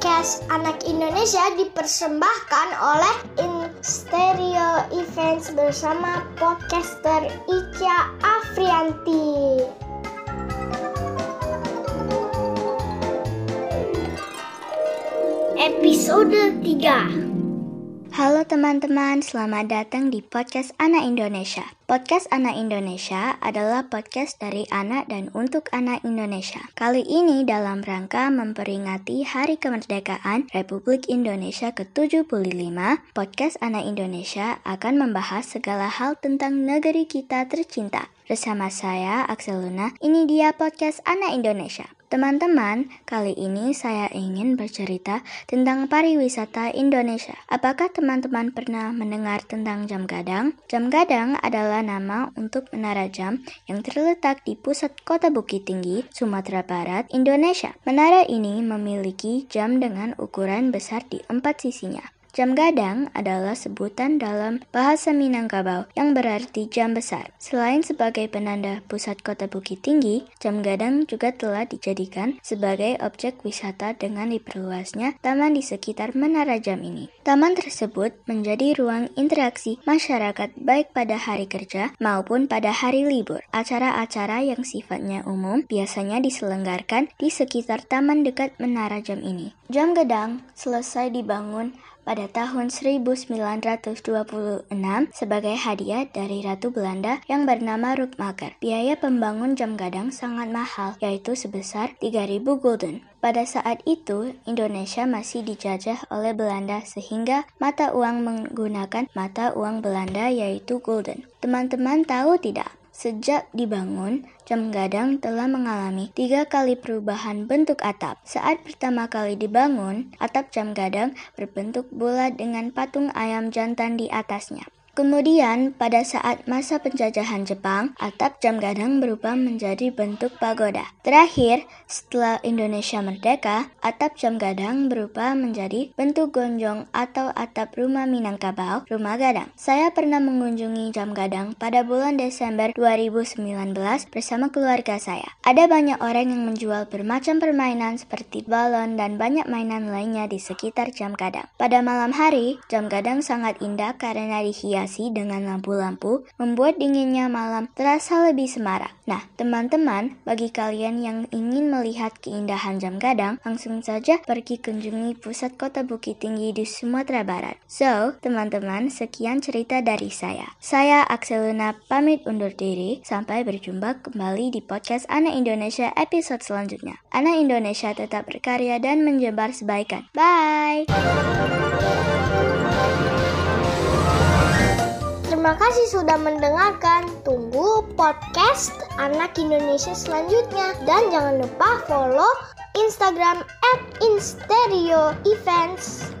podcast anak Indonesia dipersembahkan oleh Instereo Events bersama podcaster Ica Afrianti. Episode 3 Halo teman-teman, selamat datang di podcast Anak Indonesia. Podcast Anak Indonesia adalah podcast dari anak dan untuk anak Indonesia. Kali ini dalam rangka memperingati Hari Kemerdekaan Republik Indonesia ke-75, podcast Anak Indonesia akan membahas segala hal tentang negeri kita tercinta. Bersama saya, Axel Luna, ini dia podcast Anak Indonesia. Teman-teman, kali ini saya ingin bercerita tentang pariwisata Indonesia. Apakah teman-teman pernah mendengar tentang jam gadang? Jam gadang adalah nama untuk menara jam yang terletak di pusat kota Bukit Tinggi, Sumatera Barat, Indonesia. Menara ini memiliki jam dengan ukuran besar di empat sisinya. Jam gadang adalah sebutan dalam bahasa Minangkabau yang berarti jam besar. Selain sebagai penanda pusat kota Bukit Tinggi, jam gadang juga telah dijadikan sebagai objek wisata dengan diperluasnya taman di sekitar menara jam ini. Taman tersebut menjadi ruang interaksi masyarakat baik pada hari kerja maupun pada hari libur. Acara-acara yang sifatnya umum biasanya diselenggarkan di sekitar taman dekat menara jam ini. Jam gadang selesai dibangun pada tahun 1926 sebagai hadiah dari Ratu Belanda yang bernama Rutmaker. Biaya pembangun jam gadang sangat mahal, yaitu sebesar 3000 gulden. Pada saat itu, Indonesia masih dijajah oleh Belanda sehingga mata uang menggunakan mata uang Belanda yaitu gulden. Teman-teman tahu tidak? Sejak dibangun, jam gadang telah mengalami tiga kali perubahan bentuk atap. Saat pertama kali dibangun, atap jam gadang berbentuk bulat dengan patung ayam jantan di atasnya. Kemudian, pada saat masa penjajahan Jepang, atap jam gadang berubah menjadi bentuk pagoda. Terakhir, setelah Indonesia merdeka, atap jam gadang berubah menjadi bentuk gonjong atau atap rumah Minangkabau, rumah gadang. Saya pernah mengunjungi jam gadang pada bulan Desember 2019 bersama keluarga saya. Ada banyak orang yang menjual bermacam permainan seperti balon dan banyak mainan lainnya di sekitar jam gadang. Pada malam hari, jam gadang sangat indah karena dihias dengan lampu-lampu membuat dinginnya malam terasa lebih semarak. Nah, teman-teman, bagi kalian yang ingin melihat keindahan jam gadang, langsung saja pergi kunjungi pusat kota Bukit Tinggi di Sumatera Barat. So, teman-teman, sekian cerita dari saya. Saya Akseluna pamit undur diri. Sampai berjumpa kembali di podcast Anak Indonesia episode selanjutnya. Anak Indonesia tetap berkarya dan menyebar sebaikan. Bye! Kasih sudah mendengarkan. Tunggu podcast Anak Indonesia selanjutnya. Dan jangan lupa follow Instagram at Instereo Events.